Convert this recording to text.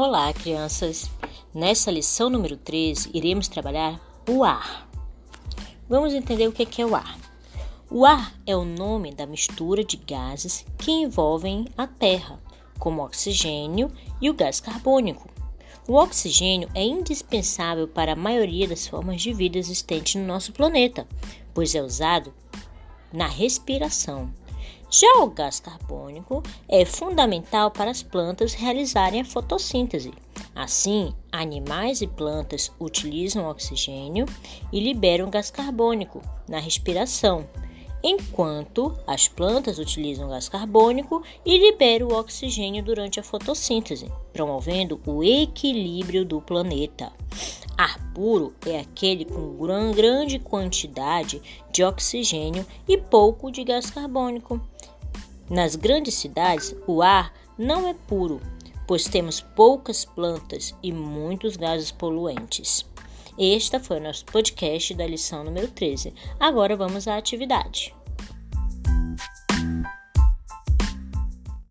Olá, crianças! Nessa lição número 13, iremos trabalhar o ar. Vamos entender o que é o ar. O ar é o nome da mistura de gases que envolvem a Terra, como o oxigênio e o gás carbônico. O oxigênio é indispensável para a maioria das formas de vida existentes no nosso planeta, pois é usado na respiração. Já o gás carbônico é fundamental para as plantas realizarem a fotossíntese. Assim, animais e plantas utilizam oxigênio e liberam gás carbônico na respiração, enquanto as plantas utilizam gás carbônico e liberam o oxigênio durante a fotossíntese, promovendo o equilíbrio do planeta. Ar puro é aquele com grande quantidade de oxigênio e pouco de gás carbônico. Nas grandes cidades, o ar não é puro, pois temos poucas plantas e muitos gases poluentes. Este foi o nosso podcast da lição número 13. Agora vamos à atividade.